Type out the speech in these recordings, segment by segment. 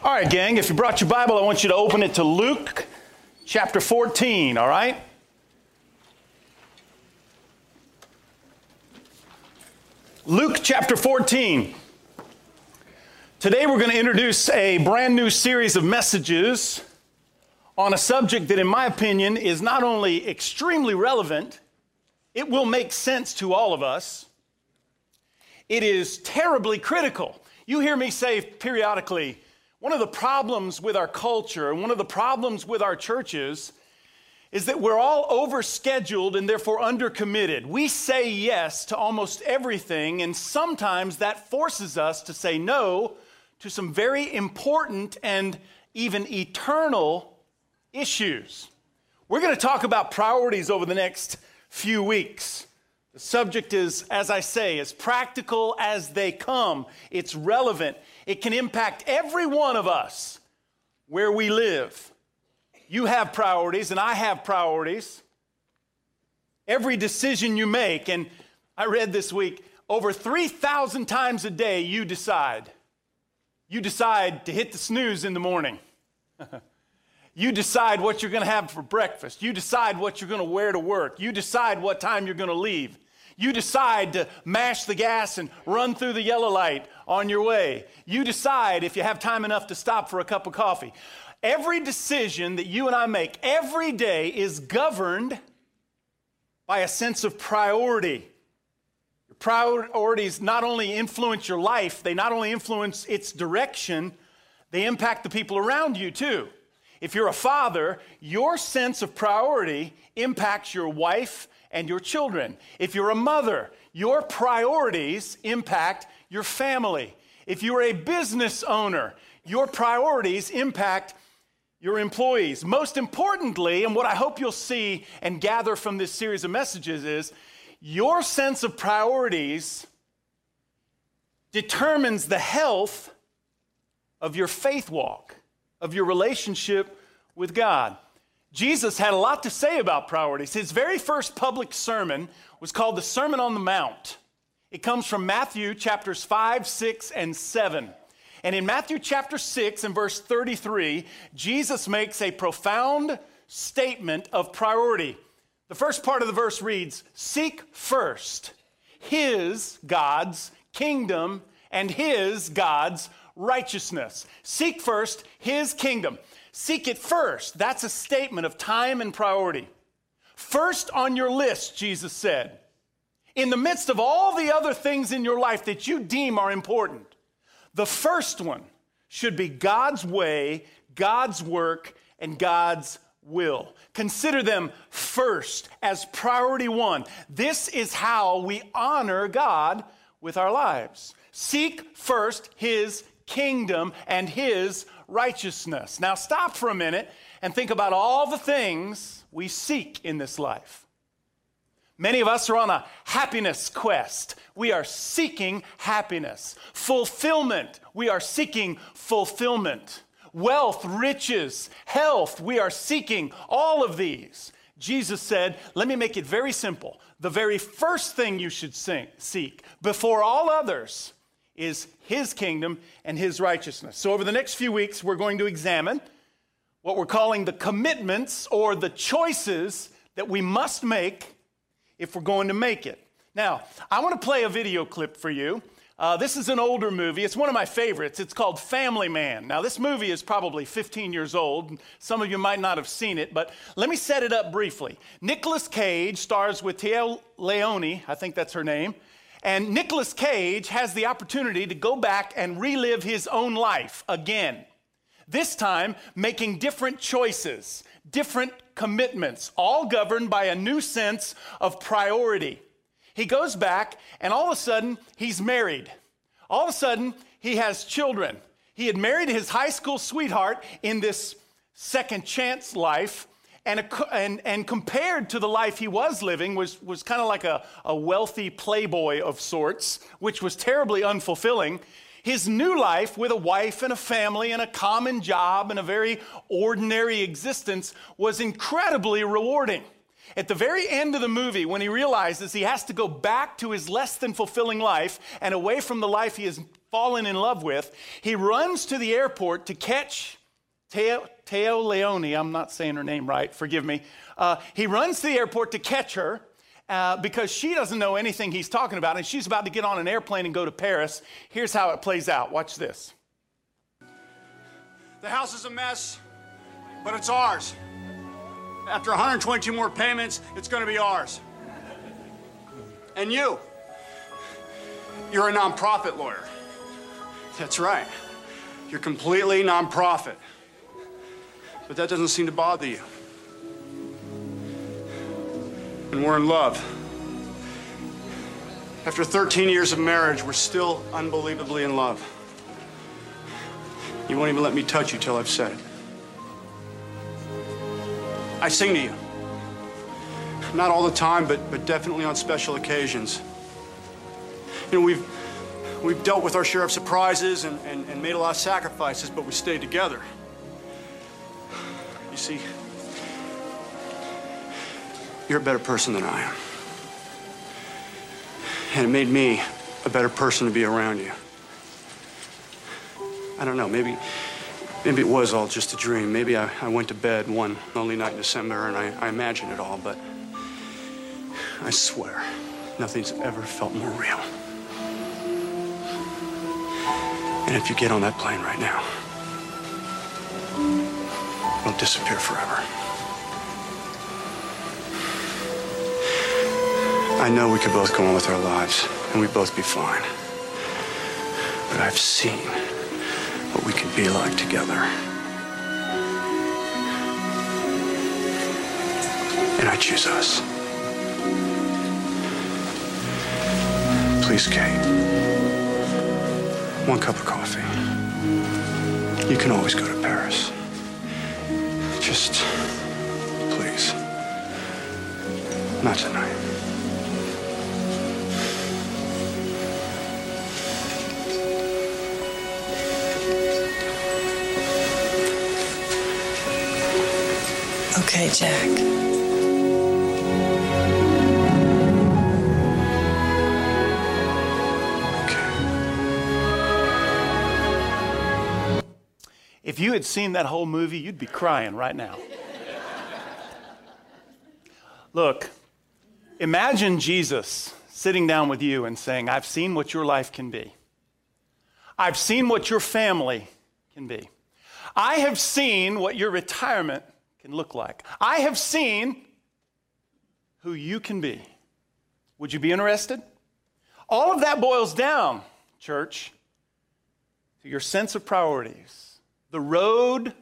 All right, gang, if you brought your Bible, I want you to open it to Luke chapter 14, all right? Luke chapter 14. Today we're going to introduce a brand new series of messages on a subject that, in my opinion, is not only extremely relevant, it will make sense to all of us, it is terribly critical. You hear me say periodically, one of the problems with our culture and one of the problems with our churches is that we're all overscheduled and therefore undercommitted. We say yes to almost everything, and sometimes that forces us to say no to some very important and even eternal issues. We're going to talk about priorities over the next few weeks. The subject is, as I say, as practical as they come. It's relevant. It can impact every one of us where we live. You have priorities, and I have priorities. Every decision you make, and I read this week, over 3,000 times a day, you decide. You decide to hit the snooze in the morning. You decide what you're going to have for breakfast. You decide what you're going to wear to work. You decide what time you're going to leave. You decide to mash the gas and run through the yellow light on your way. You decide if you have time enough to stop for a cup of coffee. Every decision that you and I make every day is governed by a sense of priority. Your priorities not only influence your life, they not only influence its direction, they impact the people around you too. If you're a father, your sense of priority impacts your wife and your children. If you're a mother, your priorities impact your family. If you're a business owner, your priorities impact your employees. Most importantly, and what I hope you'll see and gather from this series of messages is your sense of priorities determines the health of your faith walk of your relationship with God. Jesus had a lot to say about priorities. His very first public sermon was called the Sermon on the Mount. It comes from Matthew chapters 5, 6, and 7. And in Matthew chapter 6 and verse 33, Jesus makes a profound statement of priority. The first part of the verse reads Seek first his, God's, kingdom and his, God's, righteousness. Seek first his kingdom. Seek it first. That's a statement of time and priority. First on your list, Jesus said, in the midst of all the other things in your life that you deem are important, the first one should be God's way, God's work, and God's will. Consider them first as priority one. This is how we honor God with our lives. Seek first His kingdom and his righteousness. Now, stop for a minute and think about all the things we seek in this life. Many of us are on a happiness quest. We are seeking happiness. Fulfillment. We are seeking fulfillment. Wealth, riches, health. We are seeking all of these. Jesus said, Let me make it very simple. The very first thing you should seek before all others is his kingdom and his righteousness. So, over the next few weeks, we're going to examine what we're calling the commitments or the choices that we must make if we're going to make it. Now, I want to play a video clip for you. Uh, this is an older movie. It's one of my favorites. It's called Family Man. Now, this movie is probably 15 years old. Some of you might not have seen it, but let me set it up briefly. Nicolas Cage stars with Tia Leoni, I think that's her name, and Nicolas Cage has the opportunity to go back and relive his own life again. This time, making different choices, different commitments, all governed by a new sense of priority. He goes back, and all of a sudden, he's married. All of a sudden, he has children. He had married his high school sweetheart in this second chance life, and, and, and compared to the life he was living was, was kind of like a, a wealthy playboy of sorts, which was terribly unfulfilling. His new life with a wife and a family and a common job and a very ordinary existence was incredibly rewarding. At the very end of the movie, when he realizes he has to go back to his less than fulfilling life and away from the life he has fallen in love with. He runs to the airport to catch Teo, Teo Leone. I'm not saying her name right, forgive me. Uh, he runs to the airport to catch her. Uh, because she doesn't know anything he's talking about, and she's about to get on an airplane and go to Paris. Here's how it plays out. Watch this. The house is a mess, but it's ours. After 122 more payments, it's going to be ours. And you, you're a nonprofit lawyer. That's right. You're completely nonprofit. But that doesn't seem to bother you. And we're in love. After 13 years of marriage, we're still unbelievably in love. You won't even let me touch you till I've said it. I sing to you. Not all the time, but, but definitely on special occasions. You know, we've, we've dealt with our share of surprises and, and, and made a lot of sacrifices, but we stayed together. You see, you're a better person than I am. And it made me a better person to be around you. I don't know, maybe, maybe it was all just a dream. Maybe I, I went to bed one lonely night in December and I, I imagined it all, but I swear, nothing's ever felt more real. And if you get on that plane right now, it'll disappear forever. I know we could both go on with our lives, and we'd both be fine. But I've seen what we could be like together. And I choose us. Please, Kate. One cup of coffee. You can always go to Paris. Just, please. Not tonight. Okay, Jack. If you had seen that whole movie, you'd be crying right now. Look, imagine Jesus sitting down with you and saying, I've seen what your life can be. I've seen what your family can be. I have seen what your retirement can look like. I have seen who you can be. Would you be interested? All of that boils down, church, to your sense of priorities, the road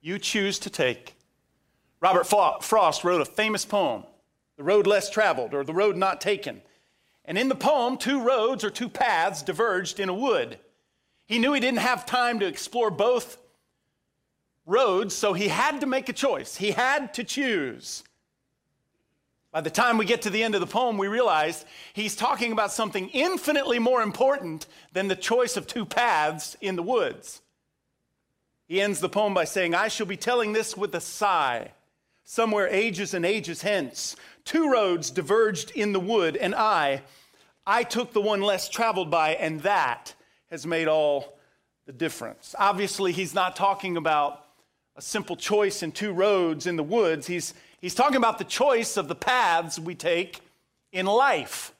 you choose to take. Robert Frost wrote a famous poem, The Road Less Traveled, or The Road Not Taken. And in the poem, two roads or two paths diverged in a wood. He knew he didn't have time to explore both roads, so he had to make a choice. He had to choose. By the time we get to the end of the poem, we realize he's talking about something infinitely more important than the choice of two paths in the woods. He ends the poem by saying, I shall be telling this with a sigh. Somewhere ages and ages hence, two roads diverged in the wood, and I, I took the one less traveled by, and that has made all the difference. Obviously, he's not talking about a simple choice in two roads in the woods. He's, he's talking about the choice of the paths we take in life.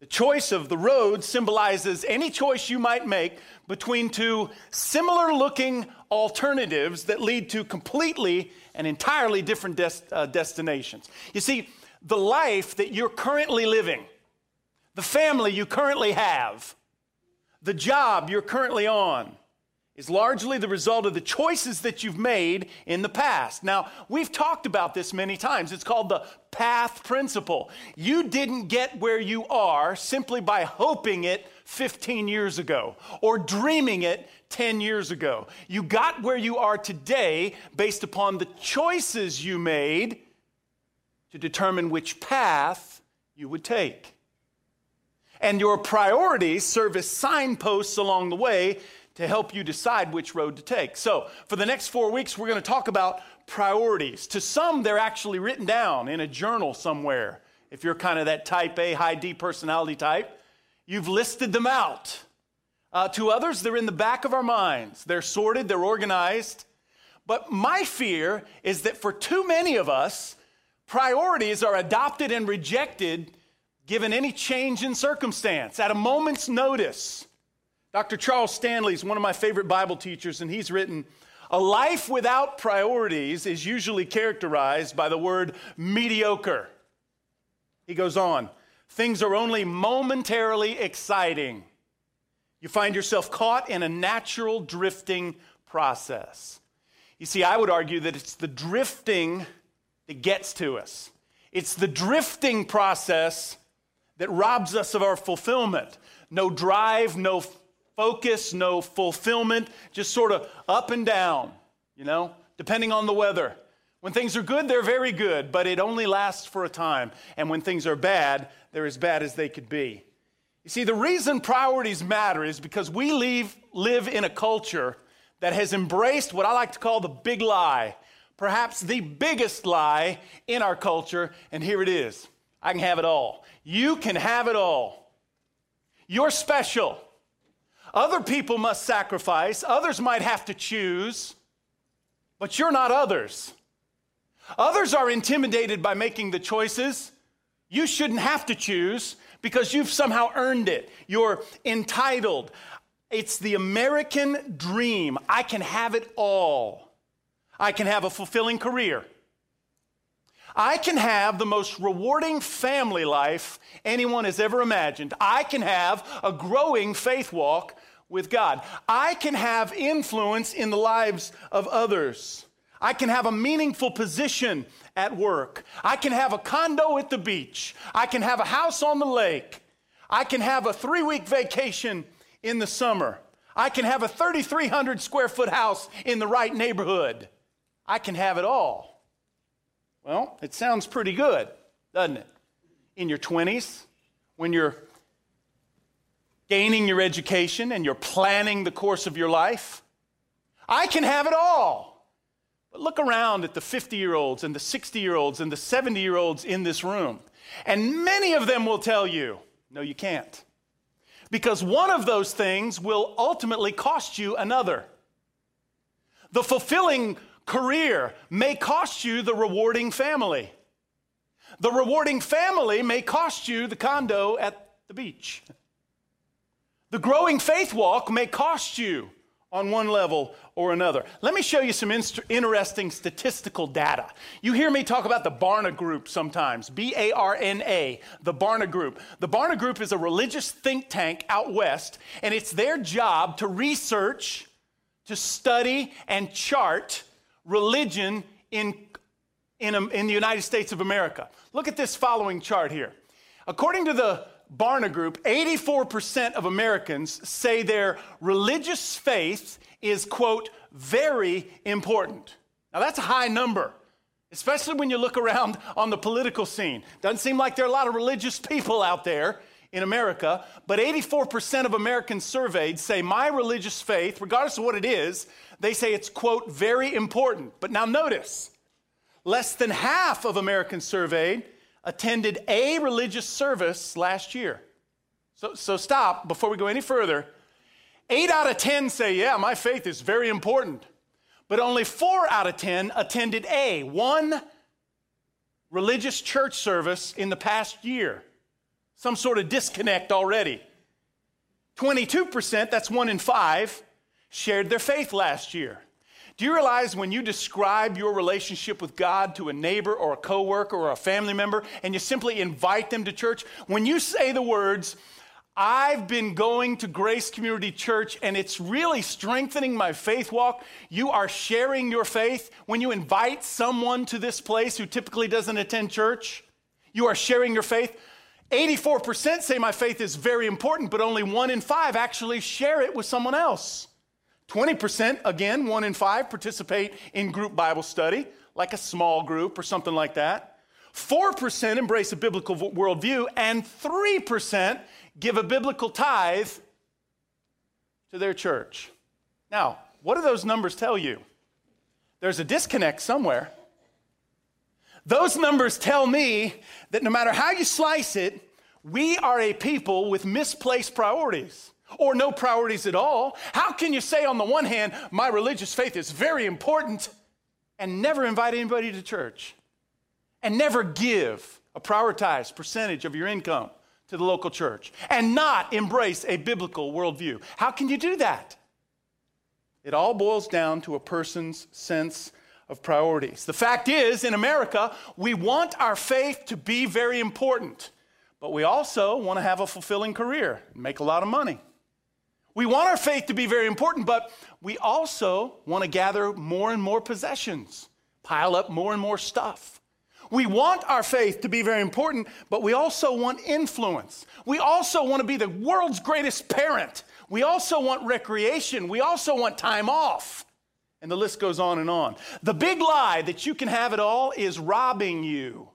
The choice of the road symbolizes any choice you might make between two similar looking alternatives that lead to completely and entirely different des- uh, destinations. You see, the life that you're currently living, the family you currently have, the job you're currently on, is largely the result of the choices that you've made in the past. Now, we've talked about this many times. It's called the path principle. You didn't get where you are simply by hoping it 15 years ago or dreaming it 10 years ago. You got where you are today based upon the choices you made to determine which path you would take. And your priorities serve as signposts along the way to help you decide which road to take. So, for the next four weeks, we're going to talk about priorities. To some, they're actually written down in a journal somewhere. If you're kind of that type A, high D personality type, You've listed them out. Uh, to others, they're in the back of our minds. They're sorted, they're organized. But my fear is that for too many of us, priorities are adopted and rejected given any change in circumstance, at a moment's notice. Dr. Charles Stanley is one of my favorite Bible teachers, and he's written A life without priorities is usually characterized by the word mediocre. He goes on, things are only momentarily exciting. You find yourself caught in a natural drifting process. You see, I would argue that it's the drifting that gets to us. It's the drifting process that robs us of our fulfillment. No drive, no focus, no fulfillment, just sort of up and down, you know, depending on the weather. When things are good, they're very good, but it only lasts for a time. And when things are bad, they're as bad as they could be. You see, the reason priorities matter is because we leave, live in a culture that has embraced what I like to call the big lie, perhaps the biggest lie in our culture, and here it is I can have it all. You can have it all. You're special. Other people must sacrifice, others might have to choose, but you're not others. Others are intimidated by making the choices. You shouldn't have to choose because you've somehow earned it. You're entitled. It's the American dream. I can have it all. I can have a fulfilling career. I can have the most rewarding family life anyone has ever imagined. I can have a growing faith walk with God. I can have influence in the lives of others. I can have a meaningful position at work. I can have a condo at the beach. I can have a house on the lake. I can have a three week vacation in the summer. I can have a 3,300 square foot house in the right neighborhood. I can have it all. Well, it sounds pretty good, doesn't it? In your 20s, when you're gaining your education and you're planning the course of your life, I can have it all. But look around at the 50 year olds and the 60 year olds and the 70 year olds in this room, and many of them will tell you, no, you can't. Because one of those things will ultimately cost you another. The fulfilling career may cost you the rewarding family. The rewarding family may cost you the condo at the beach. The growing faith walk may cost you on one level or another. Let me show you some inst- interesting statistical data. You hear me talk about the Barna Group sometimes, B A R N A, the Barna Group. The Barna Group is a religious think tank out west, and it's their job to research, to study, and chart religion in, in, um, in the United States of America. Look at this following chart here. According to the Barna Group, 84% of Americans say their religious faith is, quote, very important. Now, that's a high number, especially when you look around on the political scene. Doesn't seem like there are a lot of religious people out there in America, but 84% of Americans surveyed say my religious faith, regardless of what it is, they say it's, quote, very important. But now notice, less than half of Americans surveyed attended a religious service last year. So, so stop before we go any further. Eight out of 10 say, yeah, my faith is very important. But only four out of 10 attended a, one religious church service in the past year. Some sort of disconnect already. 22%, that's one in five, shared their faith last year. Do you realize when you describe your relationship with God to a neighbor or a coworker or a family member and you simply invite them to church, when you say the words, I've been going to Grace Community Church and it's really strengthening my faith walk. You are sharing your faith when you invite someone to this place who typically doesn't attend church. You are sharing your faith. 84% say my faith is very important, but only one in five actually share it with someone else. 20%, again, one in five, participate in group Bible study, like a small group or something like that. 4% embrace a biblical worldview, and 3% give a biblical tithe to their church. Now, what do those numbers tell you? There's a disconnect somewhere. Those numbers tell me that no matter how you slice it, we are a people with misplaced priorities or no priorities at all. How can you say, on the one hand, my religious faith is very important and never invite anybody to church and never give a prioritized percentage of your income to the local church and not embrace a biblical worldview? How can you do that? It all boils down to a person's sense of priorities. The fact is, in America, we want our faith to be very important, but we also want to have a fulfilling career and make a lot of money. We want our faith to be very important, but we also want to gather more and more possessions, pile up more and more stuff. We want our faith to be very important, but we also want influence. We also want to be the world's greatest parent. We also want recreation. We also want time off. And the list goes on and on. The big lie that you can have it all is robbing you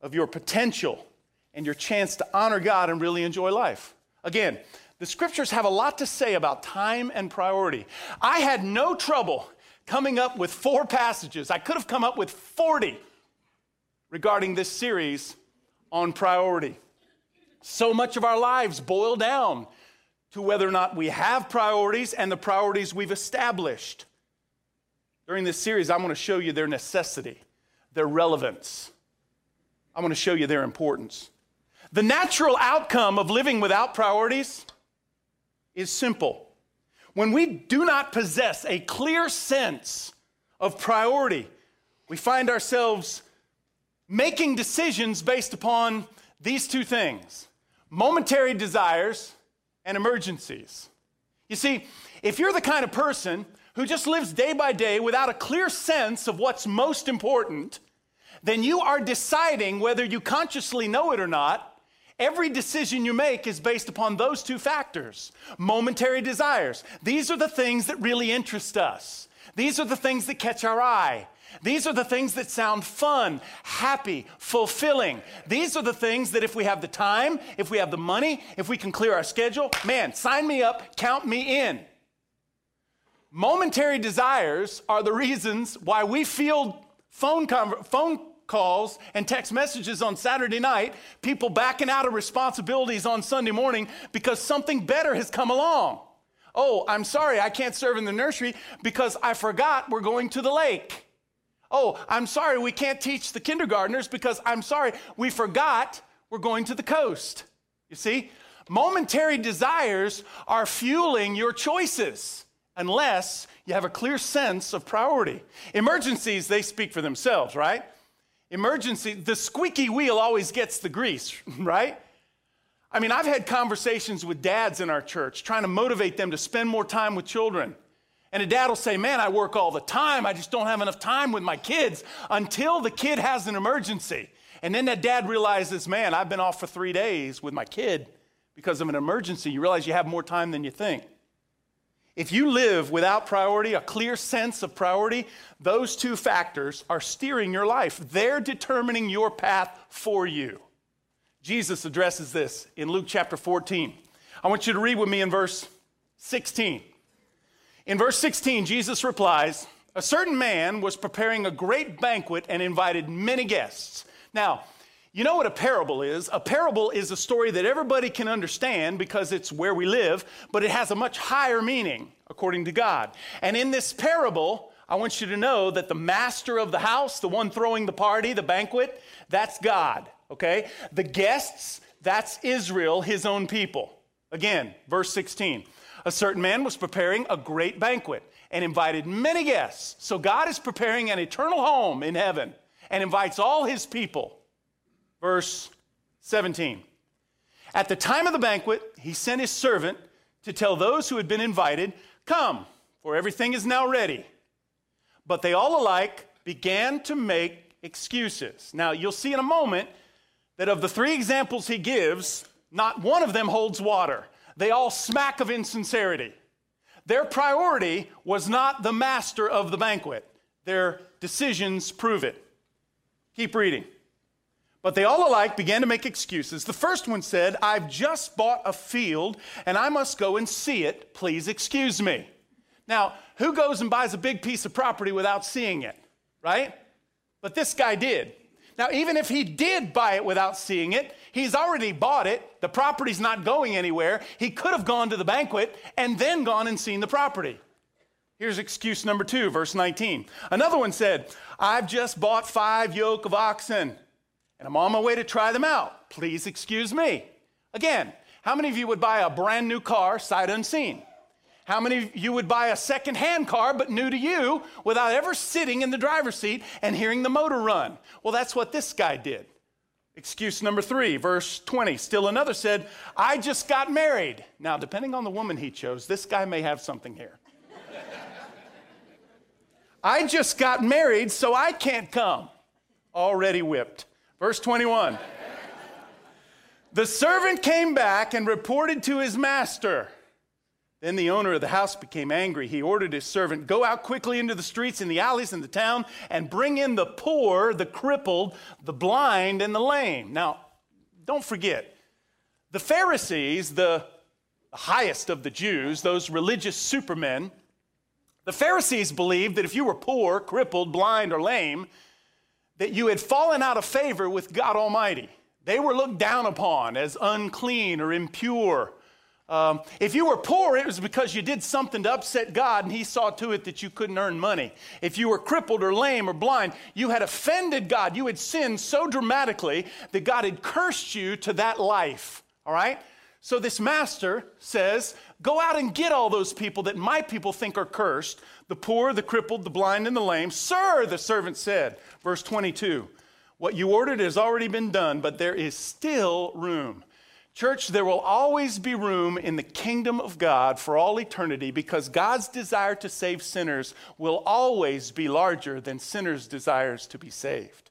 of your potential and your chance to honor God and really enjoy life. Again, the scriptures have a lot to say about time and priority. I had no trouble coming up with four passages. I could have come up with 40 regarding this series on priority. So much of our lives boil down to whether or not we have priorities and the priorities we've established. During this series, I'm going to show you their necessity, their relevance. I'm going to show you their importance. The natural outcome of living without priorities is simple. When we do not possess a clear sense of priority, we find ourselves making decisions based upon these two things momentary desires and emergencies. You see, if you're the kind of person who just lives day by day without a clear sense of what's most important, then you are deciding whether you consciously know it or not. Every decision you make is based upon those two factors momentary desires. These are the things that really interest us, these are the things that catch our eye. These are the things that sound fun, happy, fulfilling. These are the things that if we have the time, if we have the money, if we can clear our schedule, man, sign me up, count me in. Momentary desires are the reasons why we field phone, phone calls and text messages on Saturday night, people backing out of responsibilities on Sunday morning because something better has come along. Oh, I'm sorry, I can't serve in the nursery because I forgot we're going to the lake. Oh, I'm sorry, we can't teach the kindergartners because I'm sorry, we forgot we're going to the coast. You see, momentary desires are fueling your choices unless you have a clear sense of priority. Emergencies, they speak for themselves, right? Emergency, the squeaky wheel always gets the grease, right? I mean, I've had conversations with dads in our church trying to motivate them to spend more time with children. And a dad will say, Man, I work all the time. I just don't have enough time with my kids until the kid has an emergency. And then that dad realizes, Man, I've been off for three days with my kid because of an emergency. You realize you have more time than you think. If you live without priority, a clear sense of priority, those two factors are steering your life. They're determining your path for you. Jesus addresses this in Luke chapter 14. I want you to read with me in verse 16. In verse 16, Jesus replies, A certain man was preparing a great banquet and invited many guests. Now, you know what a parable is? A parable is a story that everybody can understand because it's where we live, but it has a much higher meaning according to God. And in this parable, I want you to know that the master of the house, the one throwing the party, the banquet, that's God, okay? The guests, that's Israel, his own people. Again, verse 16. A certain man was preparing a great banquet and invited many guests. So God is preparing an eternal home in heaven and invites all his people verse 17. At the time of the banquet, he sent his servant to tell those who had been invited, Come, for everything is now ready. But they all alike began to make excuses. Now, you'll see in a moment that of the three examples he gives, not one of them holds water. They all smack of insincerity. Their priority was not the master of the banquet, their decisions prove it. Keep reading. But they all alike began to make excuses. The first one said, I've just bought a field and I must go and see it. Please excuse me. Now, who goes and buys a big piece of property without seeing it, right? But this guy did. Now, even if he did buy it without seeing it, he's already bought it. The property's not going anywhere. He could have gone to the banquet and then gone and seen the property. Here's excuse number two, verse 19. Another one said, I've just bought five yoke of oxen and I'm on my way to try them out. Please excuse me. Again, how many of you would buy a brand new car sight unseen? How many of you would buy a second hand car but new to you without ever sitting in the driver's seat and hearing the motor run? Well, that's what this guy did. Excuse number three, verse 20. Still another said, I just got married. Now, depending on the woman he chose, this guy may have something here. I just got married, so I can't come. Already whipped. Verse 21. the servant came back and reported to his master. Then the owner of the house became angry. He ordered his servant, Go out quickly into the streets and the alleys in the town and bring in the poor, the crippled, the blind, and the lame. Now, don't forget, the Pharisees, the highest of the Jews, those religious supermen, the Pharisees believed that if you were poor, crippled, blind, or lame, that you had fallen out of favor with God Almighty. They were looked down upon as unclean or impure um, if you were poor, it was because you did something to upset God and He saw to it that you couldn't earn money. If you were crippled or lame or blind, you had offended God. You had sinned so dramatically that God had cursed you to that life. All right? So this master says, Go out and get all those people that my people think are cursed the poor, the crippled, the blind, and the lame. Sir, the servant said, verse 22, What you ordered has already been done, but there is still room. Church, there will always be room in the kingdom of God for all eternity because God's desire to save sinners will always be larger than sinners' desires to be saved.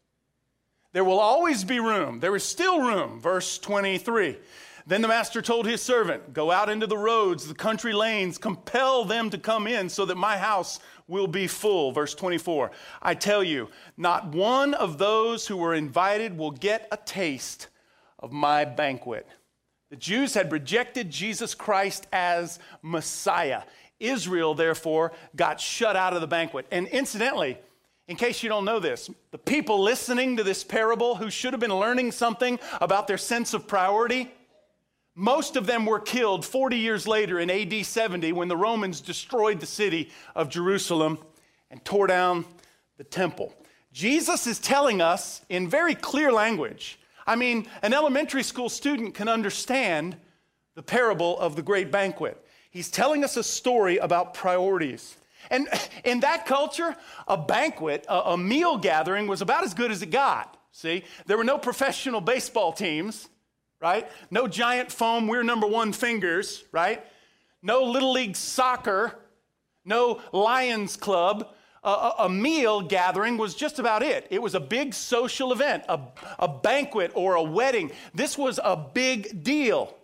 There will always be room. There is still room. Verse 23. Then the master told his servant, Go out into the roads, the country lanes, compel them to come in so that my house will be full. Verse 24. I tell you, not one of those who were invited will get a taste of my banquet. The Jews had rejected Jesus Christ as Messiah. Israel, therefore, got shut out of the banquet. And incidentally, in case you don't know this, the people listening to this parable who should have been learning something about their sense of priority, most of them were killed 40 years later in AD 70 when the Romans destroyed the city of Jerusalem and tore down the temple. Jesus is telling us in very clear language I mean, an elementary school student can understand the parable of the great banquet. He's telling us a story about priorities. And in that culture, a banquet, a, meal gathering, was about as good as it got. See, there were no professional baseball teams, right? No giant foam, we're number one fingers, right? No little league soccer, no Lions Club a, a, meal gathering was just about it. It was a big social event, a, a banquet or a wedding. This was a big deal.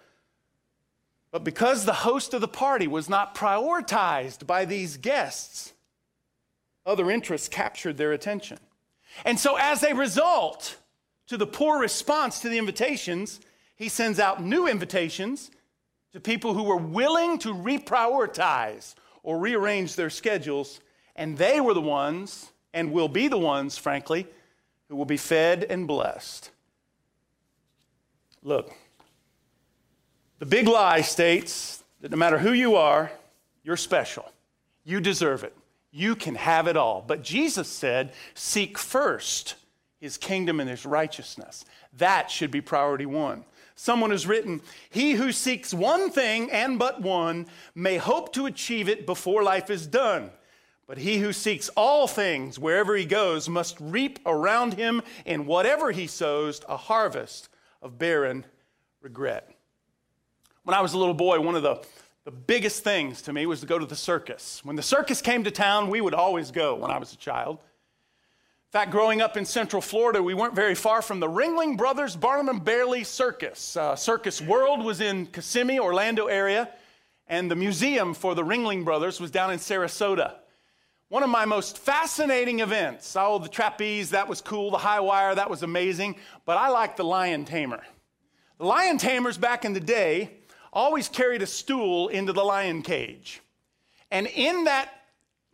But because the host of the party was not prioritized by these guests, other interests captured their attention. And so, as a result to the poor response to the invitations, he sends out new invitations to people who were willing to reprioritize or rearrange their schedules and they were the ones, and will be the ones, frankly, who will be fed and blessed. Look, the big lie states that no matter who you are, you're special. You deserve it. You can have it all. But Jesus said, Seek first his kingdom and his righteousness. That should be priority one. Someone has written, He who seeks one thing and but one may hope to achieve it before life is done. But he who seeks all things wherever he goes must reap around him in whatever he sows a harvest of barren regret. When I was a little boy, one of the, the biggest things to me was to go to the circus. When the circus came to town, we would always go when I was a child. In fact, growing up in Central Florida, we weren't very far from the Ringling Brothers Barnum and Bailey Circus. Uh, Circus World was in Kissimmee, Orlando area, and the museum for the Ringling Brothers was down in Sarasota. One of my most fascinating events. Oh, the trapeze, that was cool. The high wire, that was amazing. But I like the lion tamer. The lion tamers back in the day always carried a stool into the lion cage. And in that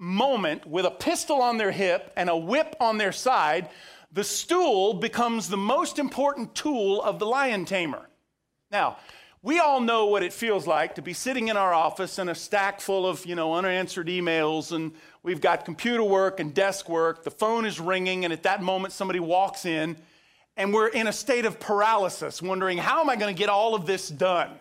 moment, with a pistol on their hip and a whip on their side, the stool becomes the most important tool of the lion tamer. Now, we all know what it feels like to be sitting in our office in a stack full of, you know, unanswered emails and we've got computer work and desk work. The phone is ringing and at that moment somebody walks in and we're in a state of paralysis, wondering how am I going to get all of this done?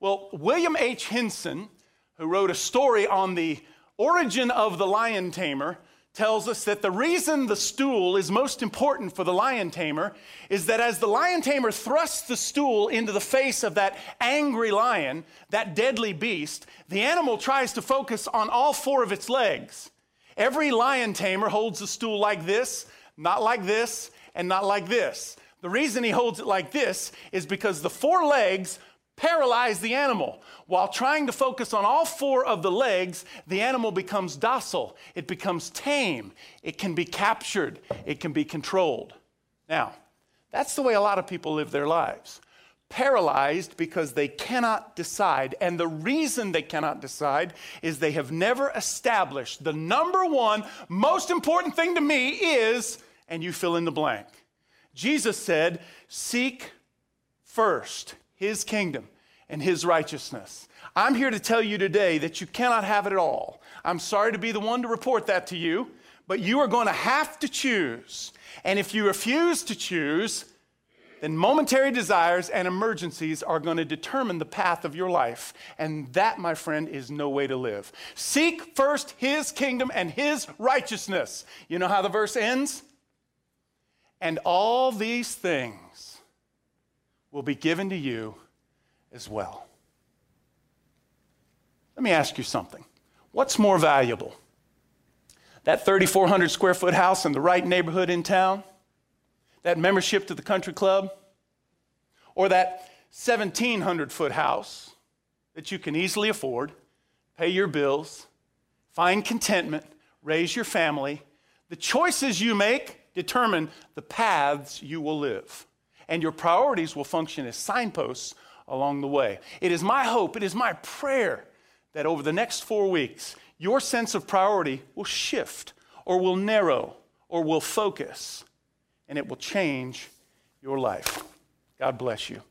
Well, William H. Henson, who wrote a story on the origin of the lion tamer, tells us that the reason the stool is most important for the lion tamer is that as the lion tamer thrusts the stool into the face of that angry lion, that deadly beast, the animal tries to focus on all four of its legs. Every lion tamer holds the stool like this, not like this, and not like this. The reason he holds it like this is because the four legs paralyze the animal. While trying to focus on all four of the legs, the animal becomes docile, it becomes tame, it can be captured, it can be controlled. Now, that's the way a lot of people live their lives. Paralyzed because they cannot decide. And the reason they cannot decide is they have never established the number one most important thing to me is, and you fill in the blank. Jesus said, Seek first his kingdom and his righteousness. I'm here to tell you today that you cannot have it all. I'm sorry to be the one to report that to you, but you are going to have to choose. And if you refuse to choose, then momentary desires and emergencies are going to determine the path of your life. And that, my friend, is no way to live. Seek first his kingdom and his righteousness. You know how the verse ends? And all these things will be given to you as well. Let me ask you something. What's more valuable? That 3,400 square foot house in the right neighborhood in town? That membership to the country club? Or that 1,700 foot house that you can easily afford, pay your bills, find contentment, raise your family? The choices you make determine the paths you will live. And your priorities will function as signposts along the way. It is my hope, it is my prayer that over the next four weeks, your sense of priority will shift or will narrow or will focus, and it will change your life. God bless you.